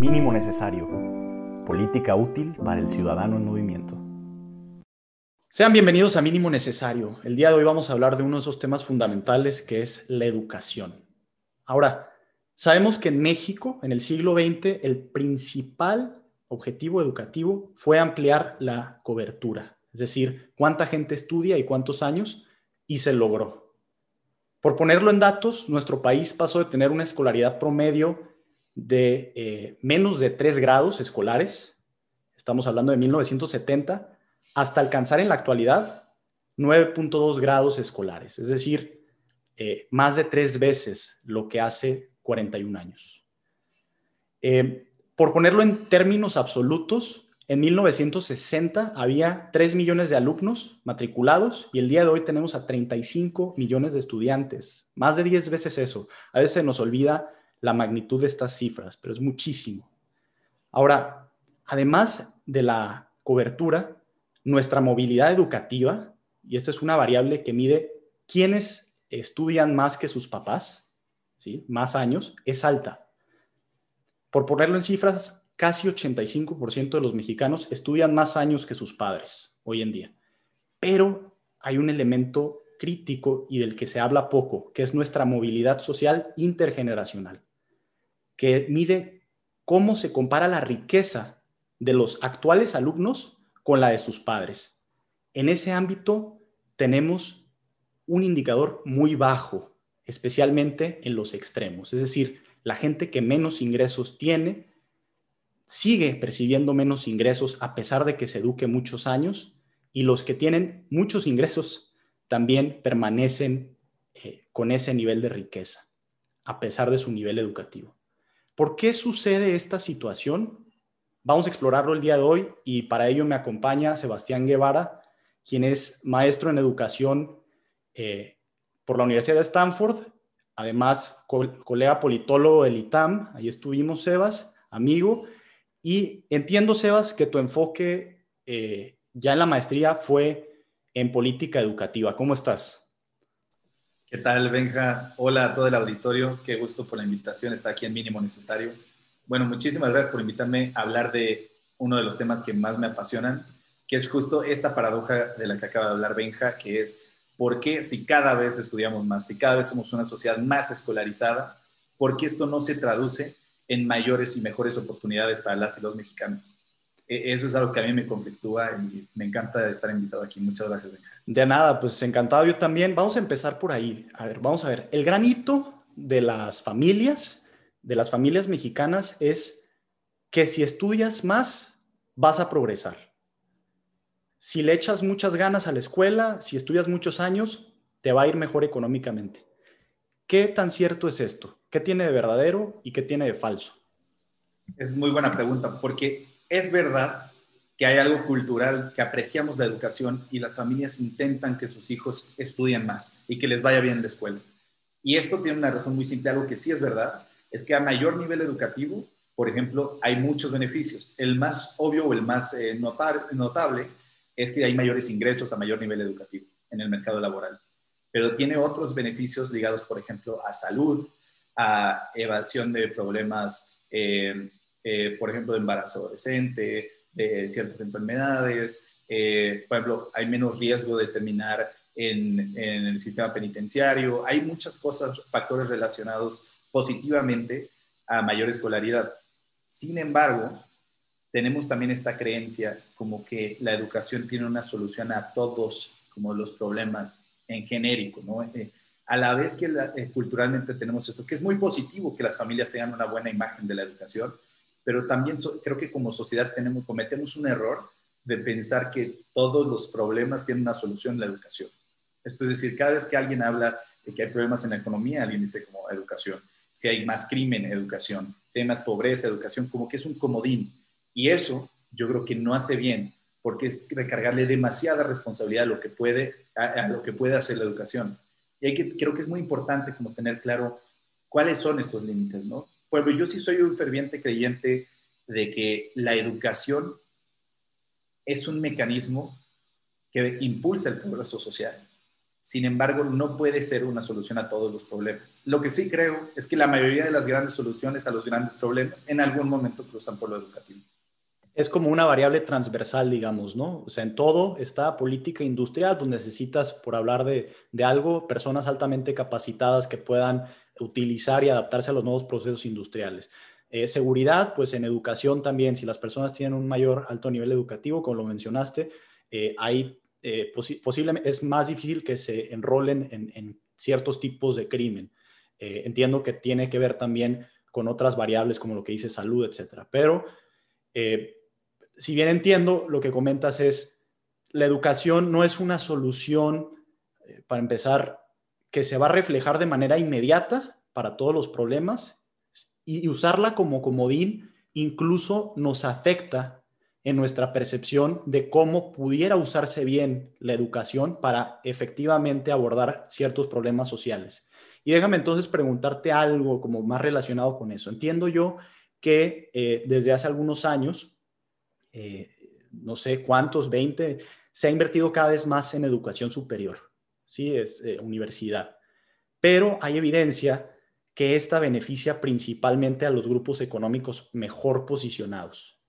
Mínimo necesario. Política útil para el ciudadano en movimiento. Sean bienvenidos a Mínimo Necesario. El día de hoy vamos a hablar de uno de esos temas fundamentales que es la educación. Ahora, sabemos que en México, en el siglo XX, el principal objetivo educativo fue ampliar la cobertura, es decir, cuánta gente estudia y cuántos años, y se logró. Por ponerlo en datos, nuestro país pasó de tener una escolaridad promedio de eh, menos de 3 grados escolares, estamos hablando de 1970, hasta alcanzar en la actualidad 9.2 grados escolares, es decir, eh, más de tres veces lo que hace 41 años. Eh, por ponerlo en términos absolutos, en 1960 había 3 millones de alumnos matriculados y el día de hoy tenemos a 35 millones de estudiantes, más de 10 veces eso. A veces nos olvida la magnitud de estas cifras, pero es muchísimo. Ahora, además de la cobertura, nuestra movilidad educativa, y esta es una variable que mide quiénes estudian más que sus papás, ¿sí? más años, es alta. Por ponerlo en cifras, casi 85% de los mexicanos estudian más años que sus padres hoy en día. Pero hay un elemento crítico y del que se habla poco, que es nuestra movilidad social intergeneracional que mide cómo se compara la riqueza de los actuales alumnos con la de sus padres. En ese ámbito tenemos un indicador muy bajo, especialmente en los extremos. Es decir, la gente que menos ingresos tiene sigue percibiendo menos ingresos a pesar de que se eduque muchos años y los que tienen muchos ingresos también permanecen eh, con ese nivel de riqueza a pesar de su nivel educativo. ¿Por qué sucede esta situación? Vamos a explorarlo el día de hoy y para ello me acompaña Sebastián Guevara, quien es maestro en educación eh, por la Universidad de Stanford, además colega politólogo del ITAM, ahí estuvimos Sebas, amigo, y entiendo Sebas que tu enfoque eh, ya en la maestría fue en política educativa. ¿Cómo estás? ¿Qué tal, Benja? Hola a todo el auditorio. Qué gusto por la invitación. Está aquí en Mínimo Necesario. Bueno, muchísimas gracias por invitarme a hablar de uno de los temas que más me apasionan, que es justo esta paradoja de la que acaba de hablar Benja, que es por qué si cada vez estudiamos más, si cada vez somos una sociedad más escolarizada, por qué esto no se traduce en mayores y mejores oportunidades para las y los mexicanos. E, eso es algo que a mí me conflictúa y me encanta estar invitado aquí. Muchas gracias, Benja. De nada, pues encantado yo también. Vamos a empezar por ahí. A ver, vamos a ver. El granito de las familias, de las familias mexicanas, es que si estudias más, vas a progresar. Si le echas muchas ganas a la escuela, si estudias muchos años, te va a ir mejor económicamente. ¿Qué tan cierto es esto? ¿Qué tiene de verdadero y qué tiene de falso? Es muy buena pregunta, porque es verdad que hay algo cultural, que apreciamos la educación y las familias intentan que sus hijos estudien más y que les vaya bien en la escuela. Y esto tiene una razón muy simple, algo que sí es verdad, es que a mayor nivel educativo, por ejemplo, hay muchos beneficios. El más obvio o el más eh, notable es que hay mayores ingresos a mayor nivel educativo en el mercado laboral. Pero tiene otros beneficios ligados, por ejemplo, a salud, a evasión de problemas eh, eh, por ejemplo, de embarazo adolescente, de ciertas enfermedades. Eh, por ejemplo, hay menos riesgo de terminar en, en, el sistema penitenciario. Hay muchas cosas, factores relacionados positivamente a mayor escolaridad. Sin embargo, tenemos también esta creencia como que la educación tiene una solución a todos como los problemas en genérico, ¿no? Eh, a la vez que culturalmente tenemos esto, que es muy positivo que las familias tengan una buena imagen de la educación, pero también creo que como sociedad cometemos un error de pensar que todos los problemas tienen una solución en la educación. Esto es decir, cada vez que alguien habla de que hay problemas en la economía, alguien dice como educación. Si hay más crimen, educación. Si hay más pobreza, educación, como que es un comodín. Y eso yo creo que no hace bien, porque es recargarle demasiada responsabilidad a lo que puede, a, lo que puede hacer la educación. Y creo que es muy importante como tener claro cuáles son estos límites, ¿no? Pues yo sí soy un ferviente creyente de que la educación es un mecanismo que impulsa el progreso social. Sin embargo, no puede ser una solución a todos los problemas. Lo que sí creo es que la mayoría de las grandes soluciones a los grandes problemas en algún momento cruzan por lo educativo. Es como una variable transversal, digamos, ¿no? O sea, en todo está política industrial, pues necesitas, por hablar de, algo, personas altamente capacitadas que puedan utilizar y adaptarse a los nuevos procesos industriales. Eh, seguridad, pues en educación también, si las personas tienen un mayor alto nivel educativo, como lo mencionaste, eh, hay eh, posiblemente es más difícil que se enrolen en, ciertos tipos de crimen. Eh, entiendo que tiene que ver también con otras variables como lo que dice salud, etcétera. Pero eh, si bien entiendo, lo que comentas es la educación no es una solución, para empezar, que se va a reflejar de manera inmediata para todos los problemas y usarla como comodín incluso nos afecta en nuestra percepción de cómo pudiera usarse bien la educación para efectivamente abordar ciertos problemas sociales. Y déjame entonces preguntarte algo como más relacionado con eso. Entiendo yo que eh, desde hace algunos años, eh, no sé cuántos, 20, se ha invertido cada vez más en educación superior, ¿sí? Es eh, universidad. Pero hay evidencia que esta beneficia principalmente a los grupos económicos mejor posicionados.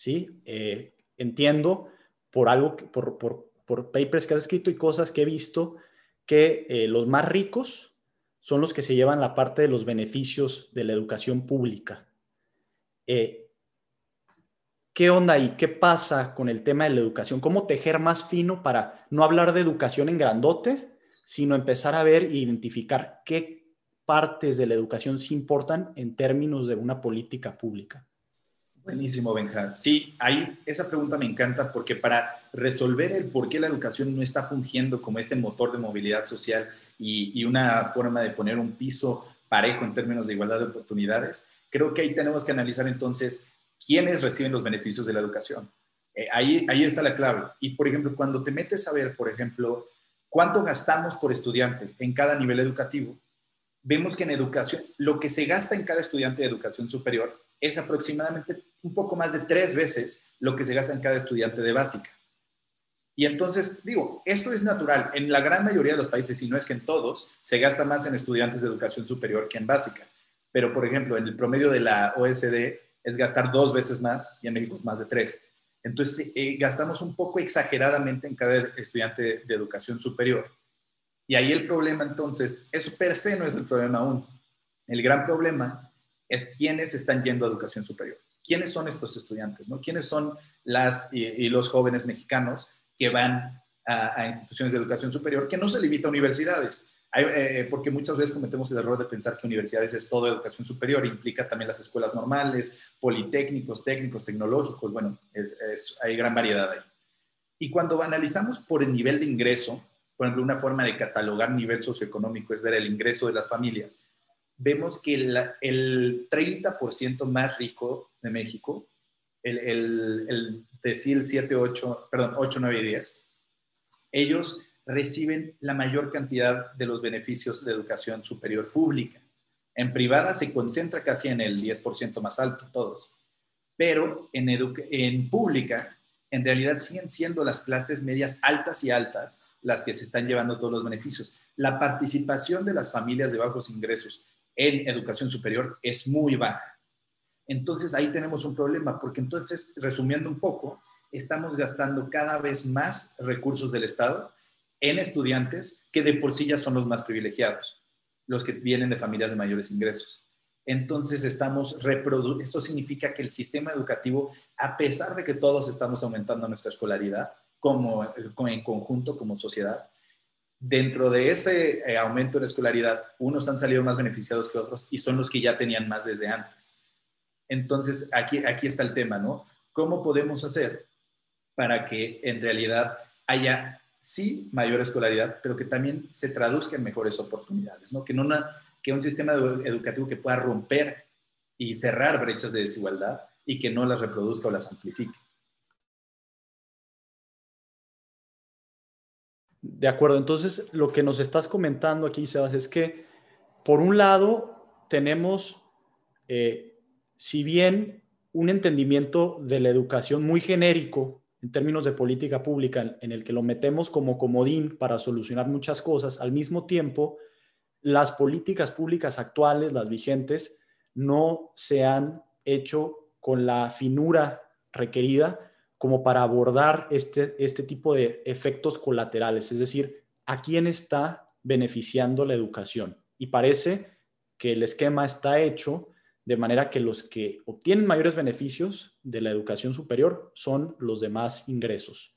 ¿sí? Eh, entiendo por algo, por, por, papers que has escrito y cosas que he visto, que eh, los más ricos son los que se llevan la parte de los beneficios de la educación pública. Eh, ¿Qué onda ahí? ¿Qué pasa con el tema de la educación? ¿Cómo tejer más fino para no hablar de educación en grandote, sino empezar a ver e identificar qué partes de la educación sí importan en términos de una política pública? Buenísimo, Benja. Sí, ahí esa pregunta me encanta porque para resolver el por qué la educación no está fungiendo como este motor de movilidad social y, una forma de poner un piso parejo en términos de igualdad de oportunidades, creo que ahí tenemos que analizar entonces quiénes reciben los beneficios de la educación. Eh, ahí, ahí está la clave. Y, por ejemplo, cuando te metes a ver, por ejemplo, cuánto gastamos por estudiante en cada nivel educativo, vemos que en educación, lo que se gasta en cada estudiante de educación superior es aproximadamente un poco más de tres veces lo que se gasta en cada estudiante de básica. Y entonces, digo, esto es natural. En la gran mayoría de los países, si no es que en todos, se gasta más en estudiantes de educación superior que en básica. Pero, por ejemplo, en el promedio de la OSD es gastar dos veces más y en México es más de tres. Entonces, eh, gastamos un poco exageradamente en cada estudiante de educación superior. Y ahí el problema, entonces, eso per se no es el problema aún. El gran problema es quiénes están yendo a educación superior. ¿Quiénes son estos estudiantes? ¿no? ¿Quiénes son las y, los jóvenes mexicanos que van a, instituciones de educación superior que no se limita a universidades? Eh, porque muchas veces cometemos el error de pensar que universidades es todo educación superior, implica también las escuelas normales, politécnicos, técnicos, tecnológicos, bueno, es, hay gran variedad ahí. Y cuando analizamos por el nivel de ingreso, por ejemplo, una forma de catalogar nivel socioeconómico es ver el ingreso de las familias vemos que el, 30% más rico de México, el, el, el decil 7, 8, perdón, 8, 9 y 10, ellos reciben la mayor cantidad de los beneficios de educación superior pública. En privada se concentra casi en el 10% más alto, todos. Pero en, en pública, en realidad siguen siendo las clases medias altas y altas las que se están llevando todos los beneficios. La participación de las familias de bajos ingresos en educación superior es muy baja. Entonces ahí tenemos un problema, porque entonces, resumiendo un poco, estamos gastando cada vez más recursos del Estado en estudiantes que de por sí ya son los más privilegiados, los que vienen de familias de mayores ingresos. Entonces estamos reproduciendo, esto significa que el sistema educativo, a pesar de que todos estamos aumentando nuestra escolaridad como, en conjunto, como sociedad, dentro de ese eh, aumento la escolaridad, unos han salido más beneficiados que otros y son los que ya tenían más desde antes. Entonces, aquí, aquí está el tema, ¿no? ¿Cómo podemos hacer para que en realidad haya, sí, mayor escolaridad, pero que también se traduzca en mejores oportunidades, ¿no? Que, no una, que un sistema educativo que pueda romper y cerrar brechas de desigualdad y que no las reproduzca o las amplifique. De acuerdo, entonces lo que nos estás comentando aquí, Sebas, es que por un lado tenemos, eh, si bien un entendimiento de la educación muy genérico en términos de política pública, en el que lo metemos como comodín para solucionar muchas cosas, al mismo tiempo, las políticas públicas actuales, las vigentes, no se han hecho con la finura requerida como para abordar este, este tipo de efectos colaterales, es decir, a quién está beneficiando la educación. Y parece que el esquema está hecho de manera que los que obtienen mayores beneficios de la educación superior son los demás ingresos.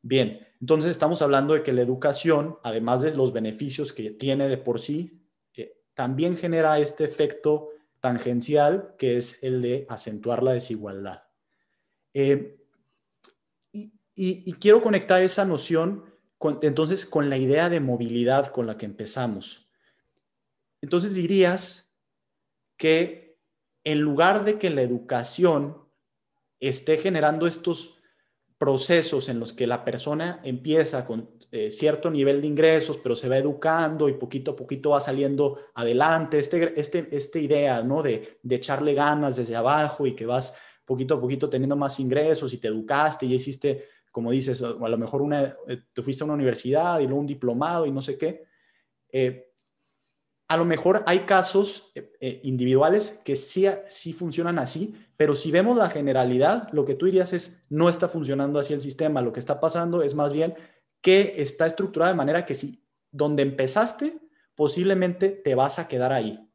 Bien, entonces estamos hablando de que la educación, además de los beneficios que tiene de por sí, eh, también genera este efecto tangencial que es el de acentuar la desigualdad. Eh, y, quiero conectar esa noción entonces con la idea de movilidad con la que empezamos. Entonces dirías que en lugar de que la educación esté generando estos procesos en los que la persona empieza con eh, cierto nivel de ingresos, pero se va educando y poquito a poquito va saliendo adelante, este, este, esta idea ¿no? de, de echarle ganas desde abajo y que vas poquito a poquito teniendo más ingresos y te educaste y hiciste, como dices, a lo mejor una, eh, te fuiste a una universidad y luego un diplomado y no sé qué. Eh, a lo mejor hay casos eh, eh, individuales que sí, sí funcionan así, pero si vemos la generalidad, lo que tú dirías es, no está funcionando así el sistema, lo que está pasando es más bien que está estructurado de manera que si donde empezaste, posiblemente te vas a quedar ahí,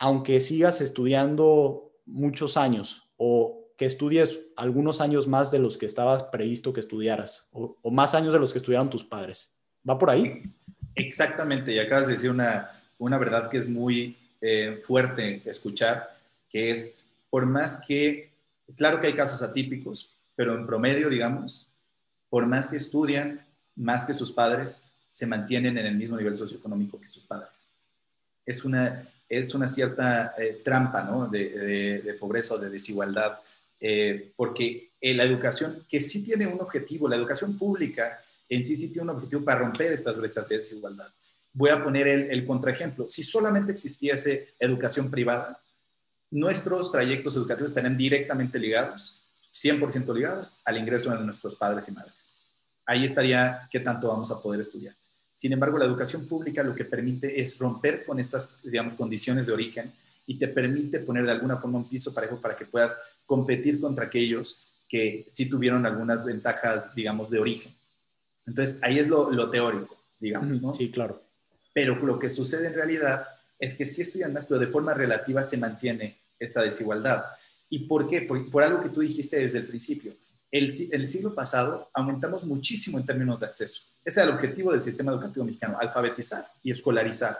aunque sigas estudiando muchos años o que estudies algunos años más de los que estabas previsto que estudiaras o, o más años de los que estudiaron tus padres. ¿Va por ahí? Exactamente, y acabas de decir una, una verdad que es muy eh, fuerte escuchar, que es, por más que, claro que hay casos atípicos, pero en promedio, digamos, por más que estudian, más que sus padres, se mantienen en el mismo nivel socioeconómico que sus padres. Es una, es una cierta eh, trampa ¿no? de, pobreza o de desigualdad, eh, porque la educación, que sí tiene un objetivo, la educación pública en sí sí tiene un objetivo para romper estas brechas de desigualdad voy a poner el, contraejemplo. Si solamente existiese educación privada, nuestros trayectos educativos estarían directamente ligados, 100% ligados al ingreso de nuestros padres y madres. Ahí estaría qué tanto vamos a poder estudiar. Sin embargo, la educación pública lo que permite es romper con estas, digamos, condiciones de origen y te permite poner de alguna forma un piso parejo para que puedas competir contra aquellos que sí tuvieron algunas ventajas, digamos, de origen. Entonces, ahí es lo, lo teórico, digamos, ¿no? Sí, claro. Pero lo que sucede en realidad es que sí estudian más, pero de forma relativa se mantiene esta desigualdad. ¿Y por qué? Por, algo que tú dijiste desde el principio. El, el, siglo pasado aumentamos muchísimo en términos de acceso. Ese es el objetivo del sistema educativo mexicano, alfabetizar y escolarizar.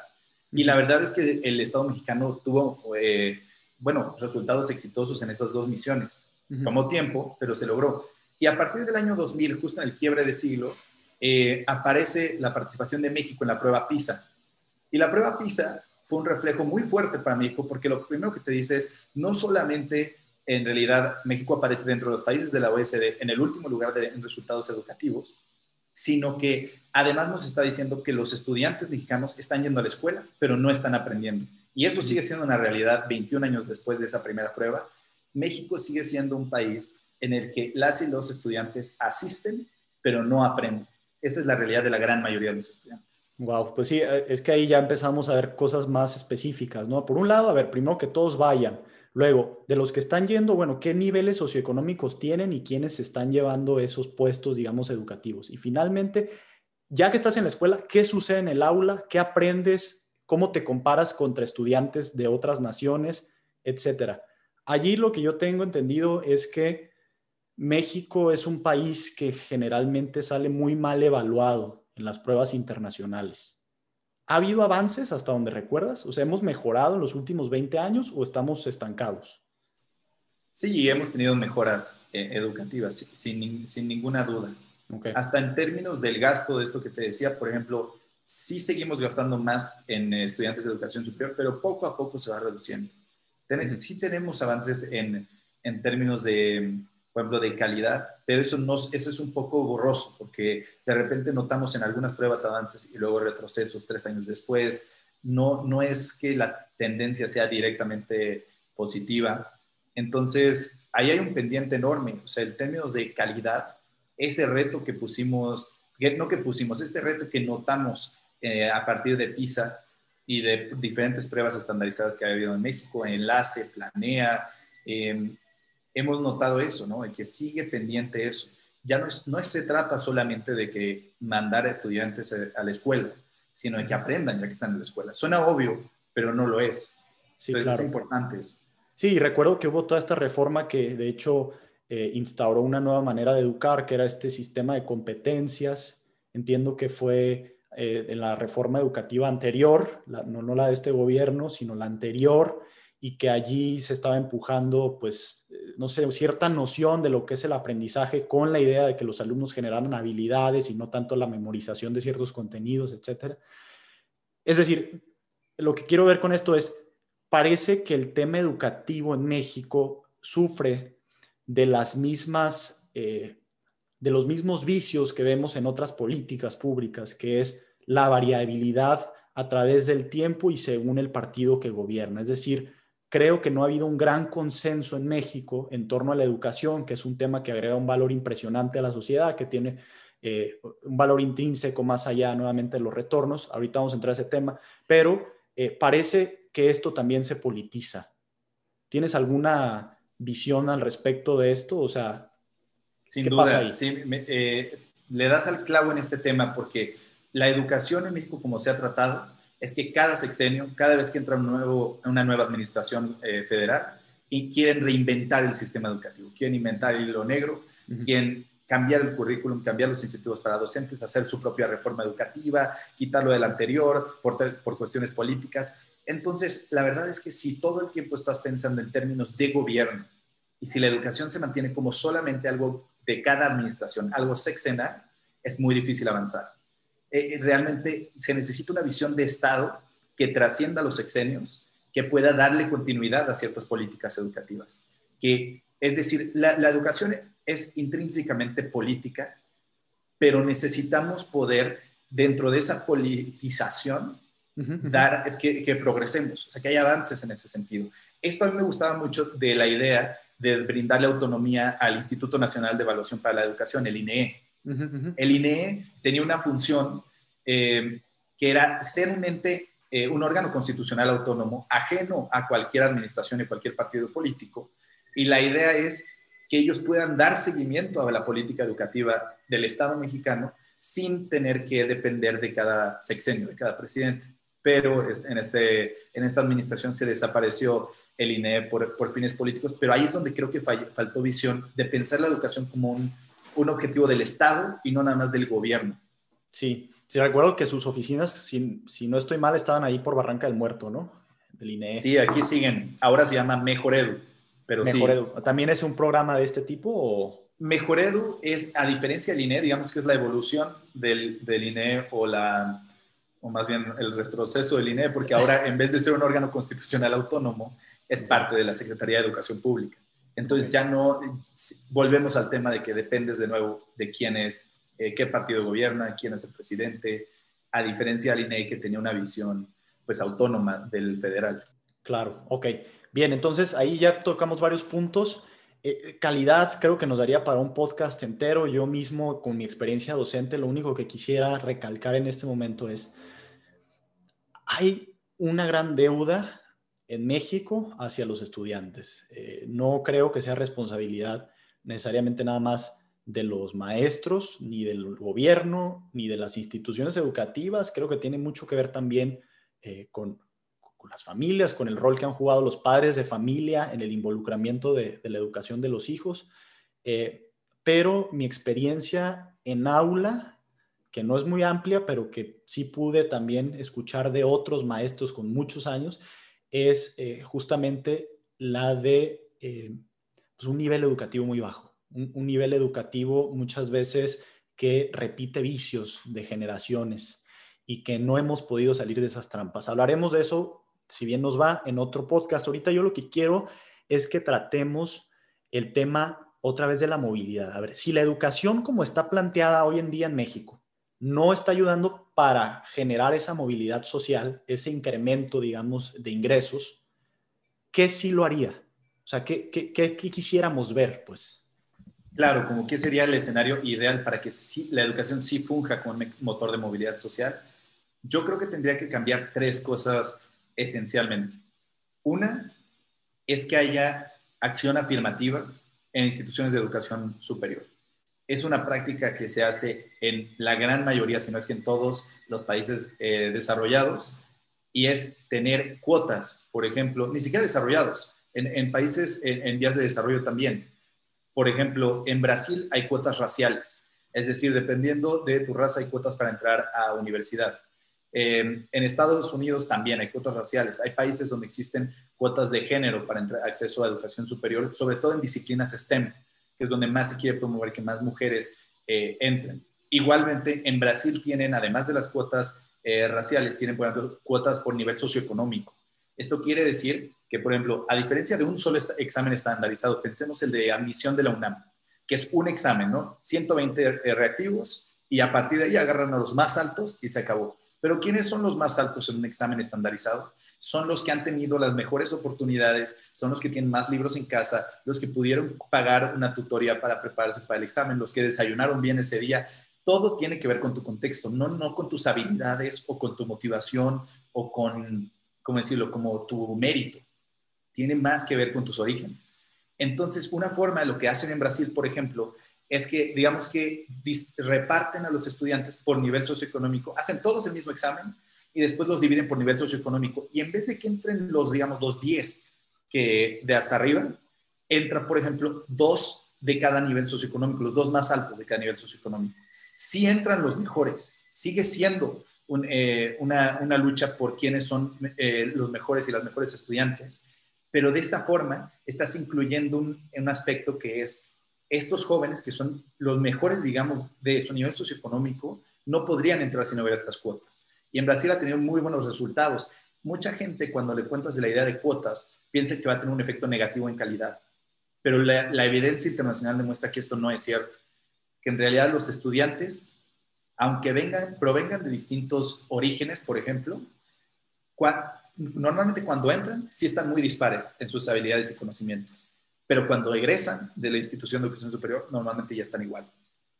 Y la verdad es que el Estado mexicano tuvo, eh, bueno, resultados exitosos en estas dos misiones. Tomó tiempo, pero se logró. Y a partir del año 2000, justo en el quiebre de siglo, eh, aparece la participación de México en la prueba PISA. Y la prueba PISA fue un reflejo muy fuerte para México porque lo primero que te dice es, no solamente en realidad México aparece dentro de los países de la OSD en el último lugar de, en resultados educativos, sino que además nos está diciendo que los estudiantes mexicanos están yendo a la escuela, pero no están aprendiendo. Y eso sigue siendo una realidad 21 años después de esa primera prueba. México sigue siendo un país en el que las y los estudiantes asisten, pero no aprenden. Esa es la realidad de la gran mayoría de los estudiantes. Wow, pues sí, eh, es que ahí ya empezamos a ver cosas más específicas, ¿no? Por un lado, a ver, primero que todos vayan. Luego, de los que están yendo, bueno, ¿qué niveles socioeconómicos tienen y quiénes están llevando esos puestos, digamos, educativos? Y finalmente, ya que estás en la escuela, ¿qué sucede en el aula? ¿Qué aprendes? ¿Cómo te comparas contra estudiantes de otras naciones, etcétera? Allí lo que yo tengo entendido es que México es un país que generalmente sale muy mal evaluado en las pruebas internacionales. ¿Ha habido avances hasta donde recuerdas? O sea, ¿hemos mejorado en los últimos 20 años o estamos estancados? Sí, hemos tenido mejoras eh, educativas, sin, ninguna duda. Hasta en términos del gasto de esto que te decía, por ejemplo, sí seguimos gastando más en eh, estudiantes de educación superior, pero poco a poco se va reduciendo. Sí tenemos avances en, en términos de por ejemplo, de calidad, pero eso, no, eso es un poco borroso porque de repente notamos en algunas pruebas avances y luego retrocesos tres años después. No, no es que la tendencia sea directamente positiva. Entonces, ahí hay un pendiente enorme. O sea, en términos de calidad, ese reto que pusimos, no que pusimos, este reto que notamos eh, a partir de PISA y de diferentes pruebas estandarizadas que ha habido en México, Enlace, Planea, em, hemos notado eso, ¿no? Que sigue pendiente eso. Ya no, es, no se trata solamente de que mandar a estudiantes a la escuela, sino de que aprendan ya que están en la escuela. Suena obvio, pero no lo es. Entonces es importante eso. Sí, recuerdo que hubo toda esta reforma que de hecho eh, instauró una nueva manera de educar, que era este sistema de competencias. Entiendo que fue eh, en la reforma educativa anterior, no, no la de este gobierno, sino la anterior, y que allí se estaba empujando, pues, eh, no sé, cierta noción de lo que es el aprendizaje con la idea de que los alumnos generaran habilidades y no tanto la memorización de ciertos contenidos, etcétera. Es decir, lo que quiero ver con esto es, parece que el tema educativo en México sufre de las mismas, eh, de los mismos vicios que vemos en otras políticas públicas, que es la variabilidad a través del tiempo y según el partido que gobierna. Es decir, creo que no ha habido un gran consenso en México en torno a la educación, que es un tema que agrega un valor impresionante a la sociedad, que tiene eh, un valor intrínseco más allá nuevamente de los retornos. Ahorita vamos a entrar a ese tema, pero eh, parece que esto también se politiza. ¿Tienes alguna visión al respecto de esto? O sea, Sin ¿qué duda, pasa ahí? Sí, eh, le das al clavo en este tema porque la educación en México, como se ha tratado, es que cada sexenio, cada vez que entra un nuevo, una nueva administración eh, federal, y quieren reinventar el sistema educativo, quieren inventar el hilo negro, quieren cambiar el currículum, cambiar los incentivos para docentes, hacer su propia reforma educativa, quitarlo del anterior por, por cuestiones políticas. Entonces, la verdad es que si todo el tiempo estás pensando en términos de gobierno y si la educación se mantiene como solamente algo de cada administración, algo sexenal, es muy difícil avanzar. Eh, realmente se necesita una visión de Estado que trascienda los sexenios, que pueda darle continuidad a ciertas políticas educativas. Que, es decir, la, educación es intrínsecamente política, pero necesitamos poder, dentro de esa politización, dar que, que, progresemos, o sea, que haya avances en ese sentido. Esto a mí me gustaba mucho de la idea de brindarle autonomía al Instituto Nacional de Evaluación para la Educación, el INEE. El INEE tenía una función eh, que era ser un ente, eh, un órgano constitucional autónomo, ajeno a cualquier administración y cualquier partido político. Y la idea es que ellos puedan dar seguimiento a la política educativa del Estado mexicano sin tener que depender de cada sexenio, de cada presidente. Pero en, este, en esta administración se desapareció el INE por fines políticos, pero ahí es donde creo que faltó visión de pensar la educación como un, un objetivo del Estado y no nada más del gobierno. Sí, sí recuerdo que sus oficinas, si, si, no estoy mal, estaban ahí por Barranca del Muerto, ¿no? Del INE. Sí, aquí siguen. Ahora se llama Mejor Edu. Pero Mejor Edu. ¿También es un programa de este tipo o...? Mejor Edu es, a diferencia del INE, digamos que es la evolución del, del INE o la o más bien el retroceso del INE, porque ahora en vez de ser un órgano constitucional autónomo, es parte de la Secretaría de Educación Pública. Entonces ya no volvemos al tema de que dependes de nuevo de quién es, eh, qué partido gobierna, quién es el presidente, a diferencia del INE que tenía una visión pues autónoma del federal. Claro, ok. Bien, entonces ahí ya tocamos varios puntos. Eh, calidad creo que nos daría para un podcast entero. Yo mismo, con mi experiencia docente, lo único que quisiera recalcar en este momento es, hay una gran deuda en México hacia los estudiantes. Eh, no creo que sea responsabilidad necesariamente nada más de los maestros, ni del gobierno, ni de las instituciones educativas. Creo que tiene mucho que ver también eh, con, las familias, con el rol que han jugado los padres de familia en el involucramiento de, la educación de los hijos. Eh, pero mi experiencia en aula, que no es muy amplia, pero que sí pude también escuchar de otros maestros con muchos años, es eh, justamente la de eh, pues, un nivel educativo muy bajo, un, nivel educativo muchas veces que repite vicios de generaciones y que no hemos podido salir de esas trampas. Hablaremos de eso, si bien nos va, en otro podcast. Ahorita yo lo que quiero es que tratemos el tema otra vez de la movilidad. A ver, si la educación como está planteada hoy en día en México no está ayudando para generar esa movilidad social, ese incremento, digamos, de ingresos, ¿qué sí lo haría? O sea, ¿qué, qué, qué, quisiéramos ver, pues? Claro, como que sería el escenario ideal para que la educación sí funja como motor de movilidad social. Yo creo que tendría que cambiar tres cosas esencialmente. Una es que haya acción afirmativa en instituciones de educación superior. Es una práctica que se hace en la gran mayoría, si no es que en todos los países eh, desarrollados, y es tener cuotas, por ejemplo, ni siquiera desarrollados, en, países en, vías de desarrollo también. Por ejemplo, en Brasil hay cuotas raciales, es decir, dependiendo de tu raza hay cuotas para entrar a universidad. Eh, en Estados Unidos también hay cuotas raciales. Hay países donde existen cuotas de género para entrar, acceso a educación superior, sobre todo en disciplinas STEM, que es donde más se quiere promover que más mujeres eh, entren. Igualmente, en Brasil tienen, además de las cuotas eh, raciales, tienen, por ejemplo, cuotas por nivel socioeconómico. Esto quiere decir que, por ejemplo, a diferencia de un solo examen estandarizado, pensemos el de admisión de la UNAM, que es un examen, ¿no? 120 reactivos y a partir de ahí agarran a los más altos y se acabó. Pero ¿quiénes son los más altos en un examen estandarizado? Son los que han tenido las mejores oportunidades, son los que tienen más libros en casa, los que pudieron pagar una tutoría para prepararse para el examen, los que desayunaron bien ese día. Todo tiene que ver con tu contexto, no, no con tus habilidades o con tu motivación o con, ¿cómo decirlo?, como tu mérito. Tiene más que ver con tus orígenes. Entonces, una forma de lo que hacen en Brasil, por ejemplo, es que, digamos que reparten a los estudiantes por nivel socioeconómico, hacen todos el mismo examen y después los dividen por nivel socioeconómico. Y en vez de que entren los, digamos, los 10 que de hasta arriba, entra, por ejemplo, dos de cada nivel socioeconómico, los dos más altos de cada nivel socioeconómico. Si entran los mejores, sigue siendo eh, una, lucha por quiénes son eh, los mejores y las mejores estudiantes, pero de esta forma estás incluyendo un aspecto que es estos jóvenes, que son los mejores, digamos, de su nivel socioeconómico, no podrían entrar si no estas cuotas. Y en Brasil ha tenido muy buenos resultados. Mucha gente, cuando le cuentas de la idea de cuotas, piensa que va a tener un efecto negativo en calidad. Pero la, evidencia internacional demuestra que esto no es cierto. Que en realidad los estudiantes, aunque vengan, provengan de distintos orígenes, por ejemplo, normalmente cuando entran, sí están muy dispares en sus habilidades y conocimientos pero cuando egresan de la institución de educación superior, normalmente ya están igual.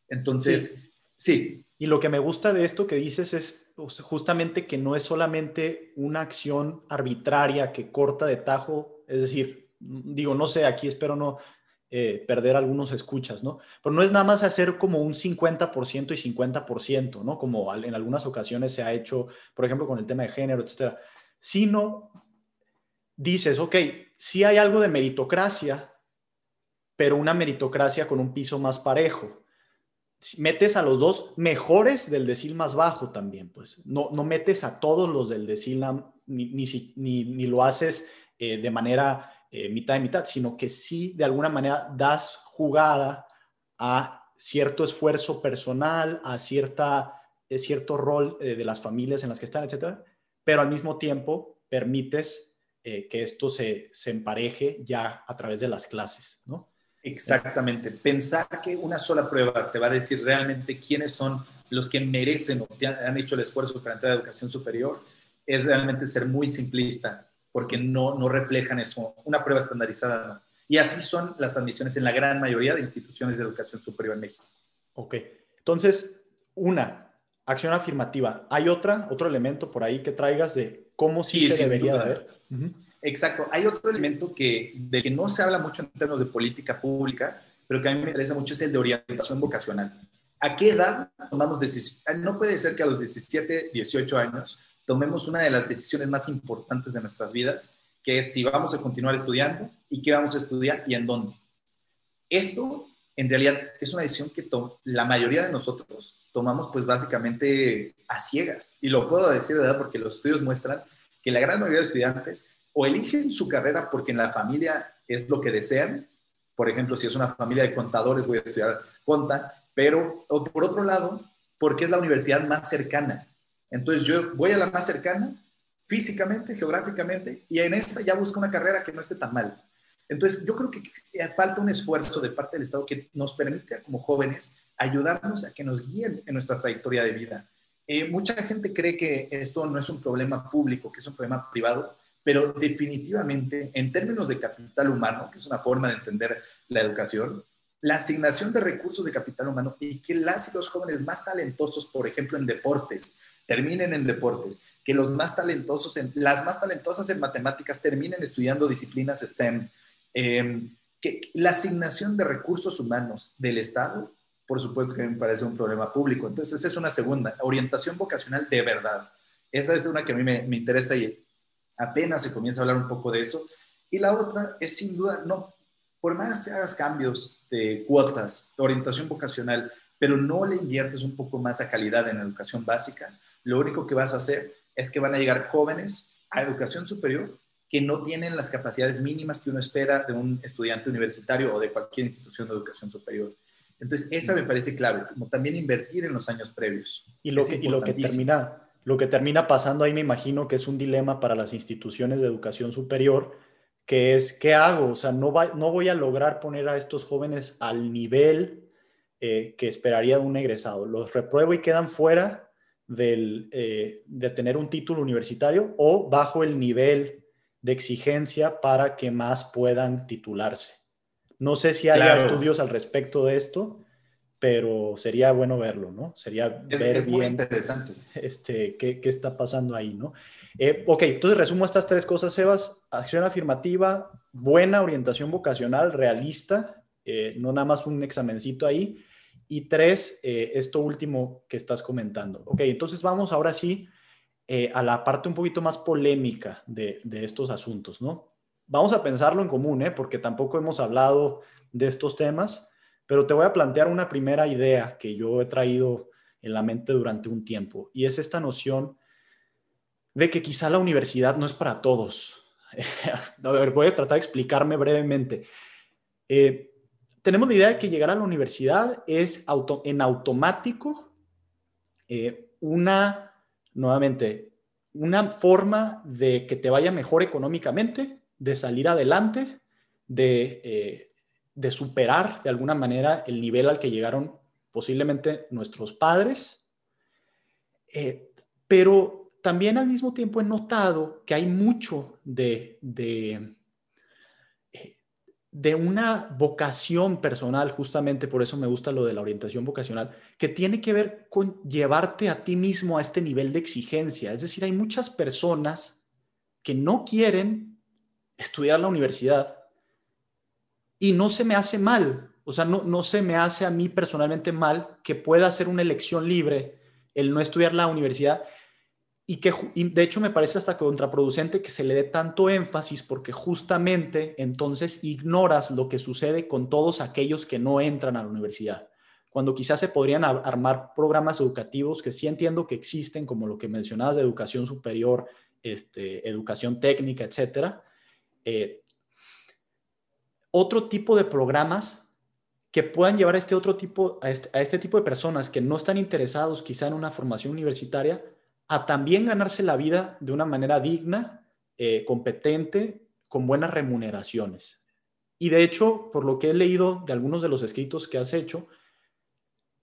Entonces, sí. Y lo que me gusta de esto que dices es justamente que no es solamente una acción arbitraria que corta de tajo, es decir, digo, no sé, aquí espero no eh, perder algunos escuchas, ¿no? Pero no es nada más hacer como un 50% y 50%, ¿no? Como en algunas ocasiones se ha hecho, por ejemplo, con el tema de género, etcétera, sino dices, ok, si hay algo de meritocracia, pero una meritocracia con un piso más parejo. Metes a los dos mejores del decil más bajo también, pues. No, no metes a todos los del decil ni, ni, ni, lo haces eh, de manera eh, mitad y mitad, sino que sí, de alguna manera, das jugada a cierto esfuerzo personal, a cierta, eh, cierto rol de las familias en las que están, etcétera, pero al mismo tiempo permites que esto se, se empareje ya a través de las clases, ¿no? Exactamente. Pensar que una sola prueba te va a decir realmente quiénes son los que merecen o han, hecho el esfuerzo para entrar a educación superior es realmente ser muy simplista porque no, no reflejan eso. Una prueba estandarizada no. Y así son las admisiones en la gran mayoría de instituciones de educación superior en México. Ok. Entonces, una, acción afirmativa. ¿Hay otra, otro elemento por ahí que traigas de cómo sí, se debería de ver? Exacto. Hay otro elemento que, de que no se habla mucho en términos de política pública, pero que a mí me interesa mucho, es el de orientación vocacional. ¿A qué edad tomamos decisiones? Ah, no puede ser que a los 17, 18 años tomemos una de las decisiones más importantes de nuestras vidas, que es si vamos a continuar estudiando y qué vamos a estudiar y en dónde. Esto, en realidad, es una decisión que la mayoría de nosotros tomamos, pues básicamente a ciegas. Y lo puedo decir de verdad porque los estudios muestran que la gran mayoría de estudiantes o eligen su carrera porque en la familia es lo que desean. Por ejemplo, si es una familia de contadores, voy a estudiar conta, pero o por otro lado, porque es la universidad más cercana. Entonces yo voy a la más cercana físicamente, geográficamente, y en esa ya busco una carrera que no esté tan mal. Entonces yo creo que falta un esfuerzo de parte del Estado que nos permite como jóvenes ayudarnos a que nos guíen en nuestra trayectoria de vida. Eh, mucha gente cree que esto no es un problema público, que es un problema privado, pero definitivamente en términos de capital humano, que es una forma de entender la educación, la asignación de recursos de capital humano y que las y los jóvenes más talentosos, por ejemplo, en deportes, terminen en deportes, que los más talentosos, en, las más talentosas en matemáticas terminen estudiando disciplinas STEM, em, que la asignación de recursos humanos del Estado, por supuesto que me parece un problema público. Entonces, esa es una segunda, orientación vocacional de verdad. Esa es una que a mí me, me interesa y apenas se comienza a hablar un poco de eso. Y la otra es sin duda, no, por más que hagas cambios de cuotas, de orientación vocacional, pero no le inviertes un poco más a calidad en educación básica, lo único que vas a hacer es que van a llegar jóvenes a educación superior que no tienen las capacidades mínimas que uno espera de un estudiante universitario o de cualquier institución de educación superior. Entonces, esa me parece clave, como también invertir en los años previos. Y lo, que, y lo que termina lo que termina pasando ahí me imagino que es un dilema para las instituciones de educación superior, que es, ¿qué hago? O sea, no, no voy a lograr poner a estos jóvenes al nivel eh, que esperaría de un egresado. Los repruebo y quedan fuera del, eh, de tener un título universitario o bajo el nivel de exigencia para que más puedan titularse. No sé si hay estudios al respecto de esto, pero sería bueno verlo, ¿no? Sería es, ver es muy interesante. Este, qué, qué, está pasando ahí, ¿no? Eh, ok, entonces resumo estas tres cosas, Sebas. Acción afirmativa, buena orientación vocacional, realista, eh, no nada más un examencito ahí. Y tres, eh, esto último que estás comentando. Ok, entonces vamos ahora sí eh, a la parte un poquito más polémica de, de, estos asuntos, ¿no? Vamos a pensarlo en común, ¿eh? Porque tampoco hemos hablado de estos temas pero te voy a plantear una primera idea que yo he traído en la mente durante un tiempo, y es esta noción de que quizá la universidad no es para todos. a ver, voy a tratar de explicarme brevemente. Eh, tenemos la idea de que llegar a la universidad es auto, en automático eh, una, nuevamente, una forma de que te vaya mejor económicamente, de salir adelante, de eh, de superar de alguna manera el nivel al que llegaron posiblemente nuestros padres, eh, pero también al mismo tiempo he notado que hay mucho de, de, eh, de una vocación personal, justamente por eso me gusta lo de la orientación vocacional, que tiene que ver con llevarte a ti mismo a este nivel de exigencia. Es decir, hay muchas personas que no quieren estudiar la universidad y no se me hace mal, o sea, no, no se me hace a mí personalmente mal que pueda ser una elección libre el no estudiar la universidad y que de hecho me parece hasta contraproducente que se le dé tanto énfasis porque justamente entonces ignoras lo que sucede con todos aquellos que no entran a la universidad. Cuando quizás se podrían armar programas educativos que sí entiendo que existen, como lo que mencionabas de educación superior, este, educación técnica, etcétera, eh, otro tipo de programas que puedan llevar a este otro tipo, a este, a este, tipo de personas que no están interesados quizá en una formación universitaria, a también ganarse la vida de una manera digna, eh, competente, con buenas remuneraciones. Y de hecho, por lo que he leído de algunos de los escritos que has hecho,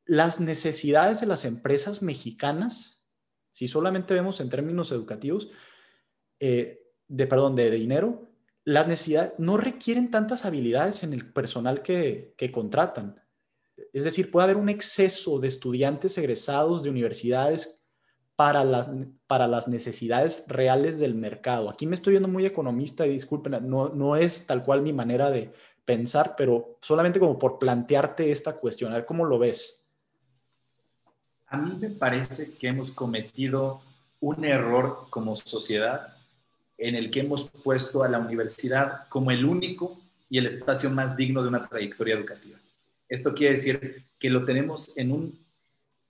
las necesidades de las empresas mexicanas, si solamente vemos en términos educativos, eh, de, perdón, de, de dinero, las necesidades no requieren tantas habilidades en el personal que, contratan. Es decir, puede haber un exceso de estudiantes egresados de universidades para las, para las necesidades reales del mercado. Aquí me estoy viendo muy economista y disculpen, no, no es tal cual mi manera de pensar, pero solamente como por plantearte esta cuestión, a ver cómo lo ves. A mí me parece que hemos cometido un error como sociedad en el que hemos puesto a la universidad como el único y el espacio más digno de una trayectoria educativa. Esto quiere decir que lo tenemos en un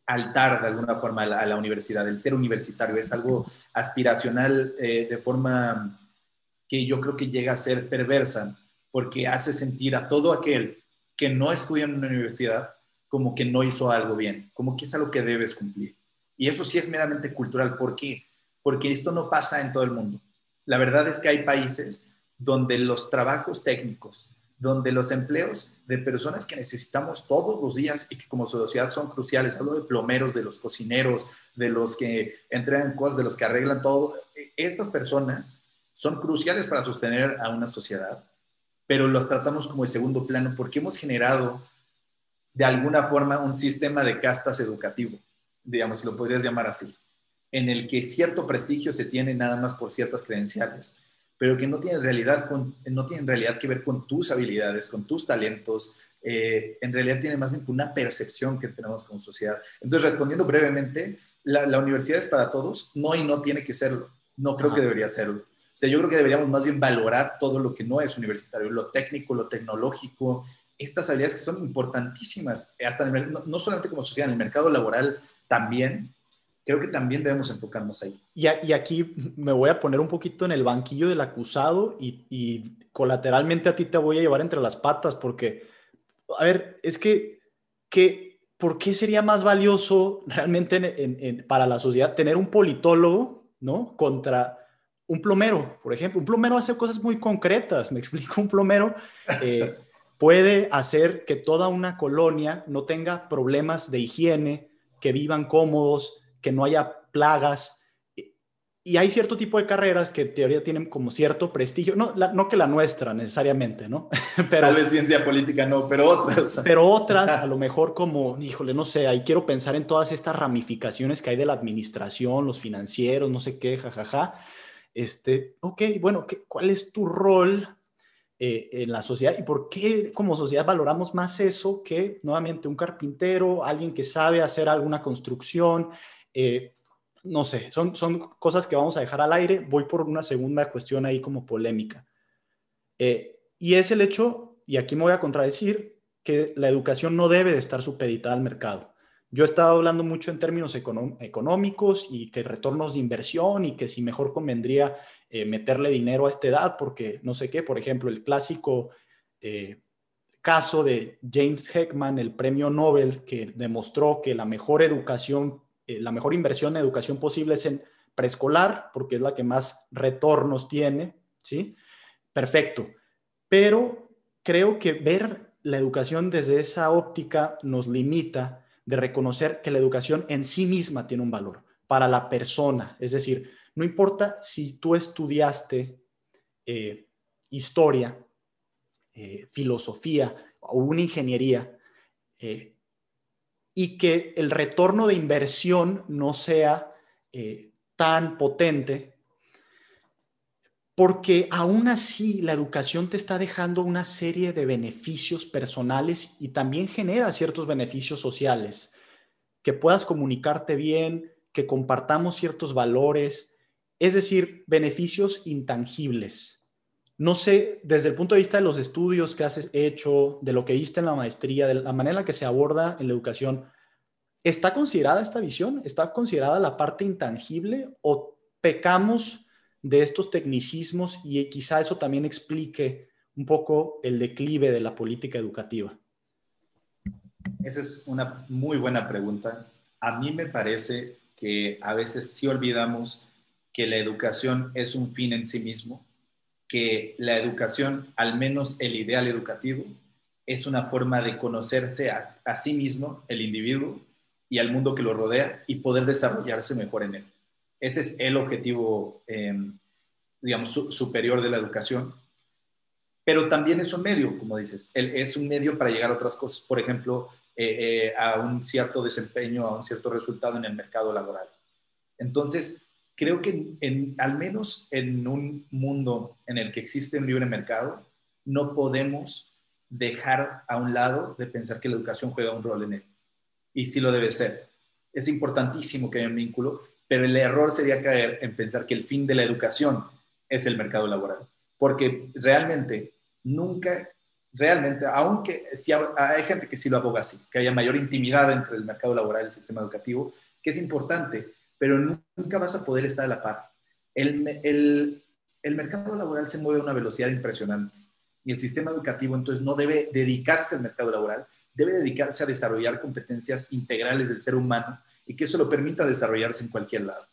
altar de alguna forma a la, universidad, el ser universitario es algo aspiracional eh, de forma que yo creo que llega a ser perversa porque hace sentir a todo aquel que no estudia en una universidad como que no hizo algo bien, como que es algo que debes cumplir. Y eso sí es meramente cultural. ¿Por qué? Porque esto no pasa en todo el mundo. La verdad es que hay países donde los trabajos técnicos, donde los empleos de personas que necesitamos todos los días y que como sociedad son cruciales, hablo de plomeros, de los cocineros, de los que entregan cosas, de los que arreglan todo, estas personas son cruciales para sostener a una sociedad, pero los tratamos como de segundo plano porque hemos generado de alguna forma un sistema de castas educativo, digamos, si lo podrías llamar así, en el que cierto prestigio se tiene nada más por ciertas credenciales, pero que no tiene, realidad no tiene en realidad que ver con tus habilidades, con tus talentos, eh, en realidad tiene más bien una percepción que tenemos como sociedad. Entonces, respondiendo brevemente, la, universidad es para todos, no y no tiene que serlo, no creo que debería serlo. O sea, yo creo que deberíamos más bien valorar todo lo que no es universitario, lo técnico, lo tecnológico, estas habilidades que son importantísimas, hasta no, no, solamente como sociedad, en el mercado laboral también, creo que también debemos enfocarnos ahí. Y, y aquí me voy a poner un poquito en el banquillo del acusado y, y colateralmente a ti te voy a llevar entre las patas porque a ver, es que, ¿por qué sería más valioso realmente para la sociedad tener un politólogo, ¿no? Contra un plomero, por ejemplo. Un plomero hace cosas muy concretas, me explico, un plomero eh, puede hacer que toda una colonia no tenga problemas de higiene, que vivan cómodos, que no haya plagas, y hay cierto tipo de carreras que en teoría tienen como cierto prestigio, no, no que la nuestra necesariamente, ¿no? pero, Tal vez ciencia política no, pero otras. Pero otras, a lo mejor como, híjole, no sé, ahí quiero pensar en todas estas ramificaciones que hay de la administración, los financieros, no sé qué, jajaja. Este, ok, bueno, ¿qué, ¿cuál es tu rol eh, en la sociedad y por qué como sociedad valoramos más eso que nuevamente un carpintero, alguien que sabe hacer alguna construcción? Eh, no sé, son, son cosas que vamos a dejar al aire. Voy por una segunda cuestión ahí como polémica. Eh, y es el hecho, y aquí me voy a contradecir, que la educación no debe de estar supeditada al mercado. Yo he estado hablando mucho en términos económicos y que retornos de inversión y que si mejor convendría eh, meterle dinero a esta edad porque no sé qué, por ejemplo, el clásico caso de James Heckman, el premio Nobel, que demostró que la mejor educación eh, la mejor inversión en educación posible es en preescolar, porque es la que más retornos tiene, ¿sí? Perfecto. Pero creo que ver la educación desde esa óptica nos limita de reconocer que la educación en sí misma tiene un valor para la persona. Es decir, no importa si tú estudiaste eh, historia, eh, filosofía o una ingeniería, y que el retorno de inversión no sea eh, tan potente, porque aún así la educación te está dejando una serie de beneficios personales y también genera ciertos beneficios sociales, que puedas comunicarte bien, que compartamos ciertos valores, es decir, beneficios intangibles. No sé, desde el punto de vista de los estudios que has hecho, de lo que viste en la maestría, de la manera en la que se aborda en la educación, ¿está considerada esta visión? ¿Está considerada la parte intangible o pecamos de estos tecnicismos y quizá eso también explique un poco el declive de la política educativa? Esa es una muy buena pregunta. A mí me parece que a veces sí olvidamos que la educación es un fin en sí mismo que la educación, al menos el ideal educativo, es una forma de conocerse a, sí mismo, el individuo, y al mundo que lo rodea y poder desarrollarse mejor en él. Ese es el objetivo, em, digamos, superior de la educación. Pero también es un medio, como dices, es un medio para llegar a otras cosas, por ejemplo, eh, eh, a un cierto desempeño, a un cierto resultado en el mercado laboral. Entonces, creo que en, al menos en un mundo en el que existe un libre mercado, no podemos dejar a un lado de pensar que la educación juega un rol en él. Y sí lo debe ser. Es importantísimo que haya un vínculo, pero el error sería caer en pensar que el fin de la educación es el mercado laboral. Porque realmente nunca, realmente, aunque si hay gente que sí lo aboga así, que haya mayor intimidad entre el mercado laboral y el sistema educativo, que es importante, pero nunca vas a poder estar a la par. El, mercado laboral se mueve a una velocidad impresionante y el sistema educativo entonces no debe dedicarse al mercado laboral, debe dedicarse a desarrollar competencias integrales del ser humano y que eso lo permita desarrollarse en cualquier lado.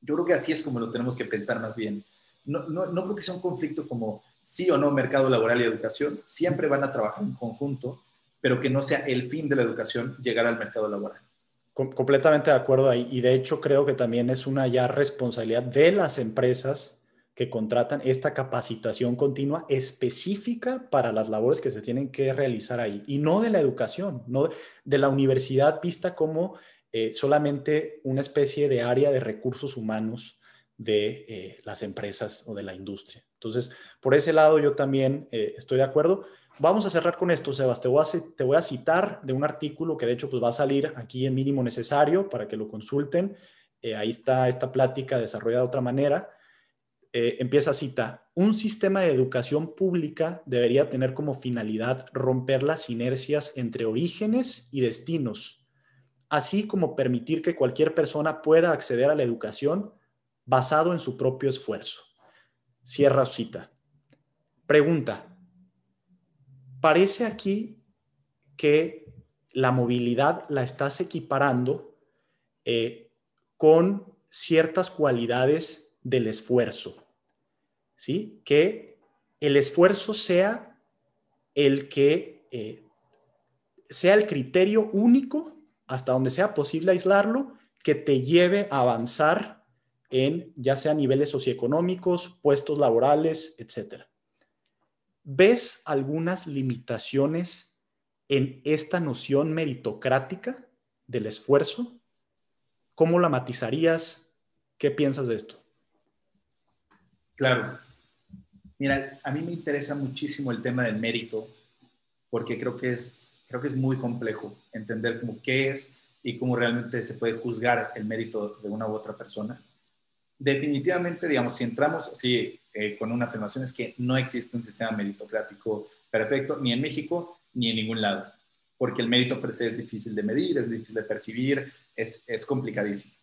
Yo creo que así es como lo tenemos que pensar más bien. No, creo que sea un conflicto como sí o no mercado laboral y educación, siempre van a trabajar en conjunto, pero que no sea el fin de la educación llegar al mercado laboral completamente de acuerdo ahí. Y de hecho creo que también es una ya responsabilidad de las empresas que contratan esta capacitación continua específica para las labores que se tienen que realizar ahí y no de la educación, no de la universidad vista como eh, solamente una especie de área de recursos humanos de eh, las empresas o de la industria. Entonces, por ese lado yo también eh, estoy de acuerdo. Vamos a cerrar con esto, Sebas. Te te voy a citar de un artículo que de hecho pues, va a salir aquí en mínimo necesario para que lo consulten. ahí está esta plática desarrollada de otra manera eh, empieza a citar, un sistema de educación pública debería tener como finalidad romper las inercias entre orígenes y destinos, así como permitir que cualquier persona pueda acceder a la educación basado en su propio esfuerzo. Cierra cita. Pregunta. Parece aquí que la movilidad la estás equiparando eh, con ciertas cualidades del esfuerzo. ¿sí? Que el esfuerzo sea el que eh, sea el criterio único hasta donde sea posible aislarlo que te lleve a avanzar en ya sea niveles socioeconómicos, puestos laborales, etcétera. ¿Ves algunas limitaciones en esta noción meritocrática del esfuerzo? ¿Cómo la matizarías? ¿Qué piensas de esto? Claro, Mira, a mí me interesa muchísimo el tema del mérito, porque creo que es, creo que es muy complejo entender cómo qué es y cómo realmente se puede juzgar el mérito de una u otra persona. Definitivamente, digamos, si entramos así eh, con una afirmación es que no existe un sistema meritocrático perfecto, ni en México ni en ningún lado, porque el mérito per se es difícil de medir, es difícil de percibir, es, es complicadísimo.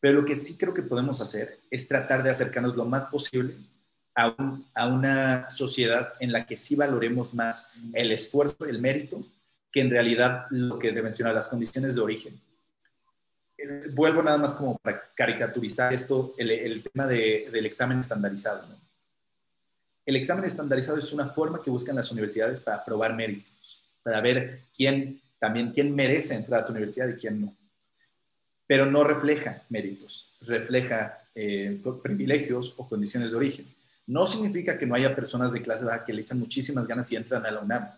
Pero lo que sí creo que podemos hacer es tratar de acercarnos lo más posible a, una sociedad en la que sí valoremos más el esfuerzo, el mérito, que en realidad lo que mencionar, las condiciones de origen. Vuelvo nada más como para caricaturizar esto, el, tema del examen estandarizado. El examen estandarizado es una forma que buscan las universidades para probar méritos, para ver quién también quién merece entrar a tu universidad y quién no. Pero no refleja méritos, refleja eh, privilegios o condiciones de origen. No significa que no haya personas de clase baja que le echan muchísimas ganas y entran a la UNAM.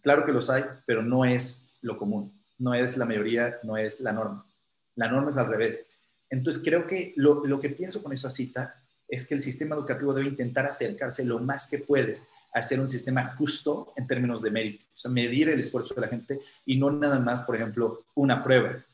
Claro que los hay, pero no es lo común, no es la mayoría, no es la norma. La norma es al revés. Entonces creo que lo, que pienso con esa cita es que el sistema educativo debe intentar acercarse lo más que puede a ser un sistema justo en términos de mérito, o sea, medir el esfuerzo de la gente y no nada más, por ejemplo, una prueba.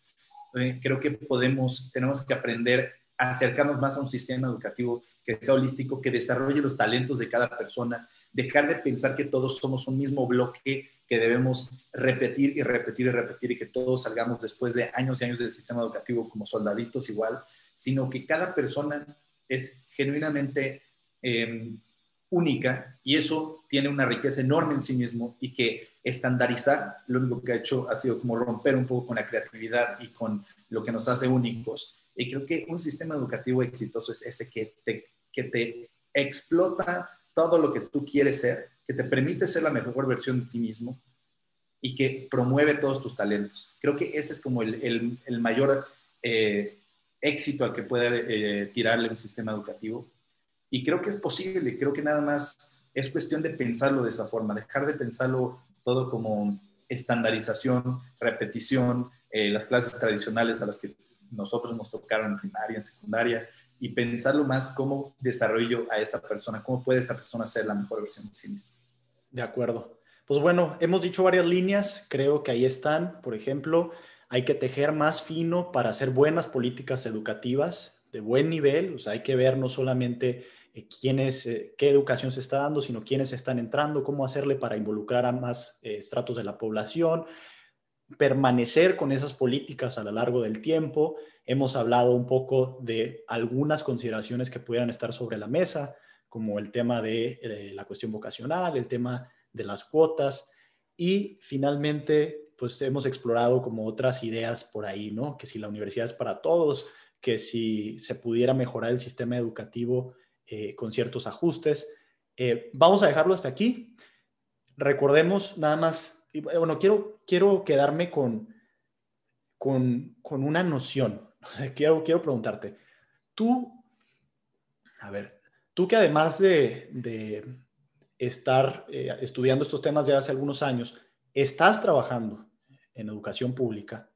Eh, creo que podemos, tenemos que aprender acercarnos más a un sistema educativo que sea holístico, que desarrolle los talentos de cada persona, dejar de pensar que todos somos un mismo bloque que debemos repetir y repetir y repetir y que todos salgamos después de años y años del sistema educativo como soldaditos igual, sino que cada persona es genuinamente em, única y eso tiene una riqueza enorme en sí mismo y que estandarizar lo único que ha hecho ha sido como romper un poco con la creatividad y con lo que nos hace únicos y creo que un sistema educativo exitoso es ese que te, que te explota todo lo que tú quieres ser, que te permite ser la mejor versión de ti mismo y que promueve todos tus talentos. Creo que ese es como el, el, mayor eh, éxito al que puede eh, tirarle un sistema educativo. Y creo que es posible, creo que nada más es cuestión de pensarlo de esa forma, dejar de pensarlo todo como estandarización, repetición, eh, las clases tradicionales a las que nosotros nos tocaron en primaria, en secundaria, y pensarlo más cómo desarrollo a esta persona, cómo puede esta persona ser la mejor versión de sí misma. De acuerdo. Pues bueno, hemos dicho varias líneas, creo que ahí están. Por ejemplo, hay que tejer más fino para hacer buenas políticas educativas de buen nivel, o sea, hay que ver no solamente eh, quiénes, eh, qué educación se está dando, sino quiénes están entrando, cómo hacerle para involucrar a más eh, estratos de la población, permanecer con esas políticas a lo largo del tiempo. Hemos hablado un poco de algunas consideraciones que pudieran estar sobre la mesa, como el tema de, la cuestión vocacional, el tema de las cuotas y finalmente pues hemos explorado como otras ideas por ahí, ¿no? Que si la universidad es para todos, que si se pudiera mejorar el sistema educativo eh, con ciertos ajustes. Eh, vamos a dejarlo hasta aquí. Recordemos nada más bueno, quiero, quiero quedarme con, con, con una noción. quiero, quiero preguntarte, tú, a ver, tú que además de, estar eh, estudiando estos temas ya hace algunos años, estás trabajando en educación pública,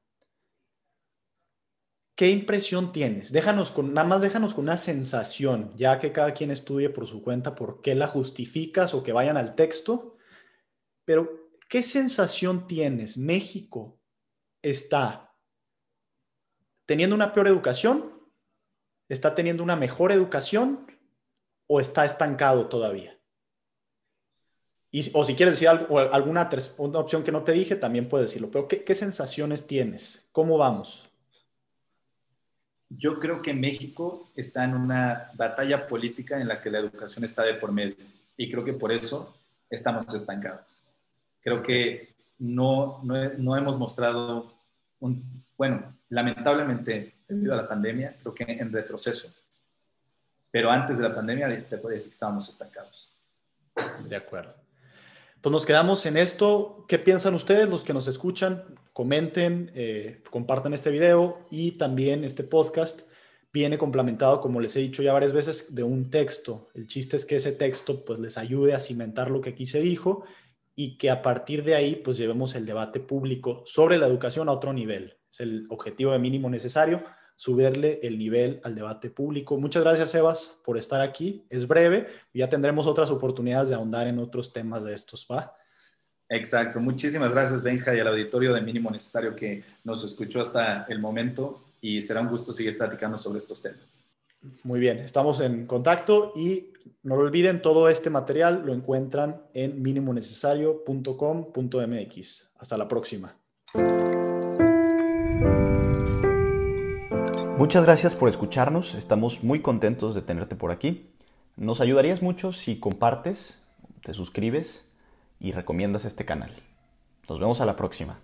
¿qué impresión tienes? Déjanos con, nada más déjanos con una sensación, ya que cada quien estudie por su cuenta por qué la justificas o que vayan al texto, pero ¿qué sensación tienes? México está teniendo una peor educación, está teniendo una mejor educación o está estancado todavía. O si quieres decir algo, alguna una opción que no te dije, también puedes decirlo. Pero ¿qué, sensaciones tienes? ¿Cómo vamos? Yo creo que México está en una batalla política en la que la educación está de por medio. Y creo que por eso estamos estancados. Creo que no, no, no hemos mostrado un, bueno, lamentablemente, debido a la pandemia, creo que en retroceso. Pero antes de la pandemia te puedo decir que estábamos estancados. De acuerdo. Pues nos quedamos en esto. ¿Qué piensan ustedes, los que nos escuchan? Comenten, eh, compartan este video y también este podcast viene complementado, como les he dicho ya varias veces, de un texto. El chiste es que ese texto pues les ayude a cimentar lo que aquí se dijo y que a partir de ahí pues llevemos el debate público sobre la educación a otro nivel. Es el objetivo de mínimo necesario subirle el nivel al debate público. Muchas gracias, Sebas, por estar aquí. Es breve, ya tendremos otras oportunidades de ahondar en otros temas de estos, ¿va? Exacto. Muchísimas gracias, Benja, y al auditorio de Mínimo Necesario que nos escuchó hasta el momento y será un gusto seguir platicando sobre estos temas. Muy bien, estamos en contacto y no lo olviden, todo este material lo encuentran en minimonecesario.com.mx. Hasta la próxima. Muchas gracias por escucharnos, estamos muy contentos de tenerte por aquí. Nos ayudarías mucho si compartes, te suscribes y recomiendas este canal. Nos vemos a la próxima.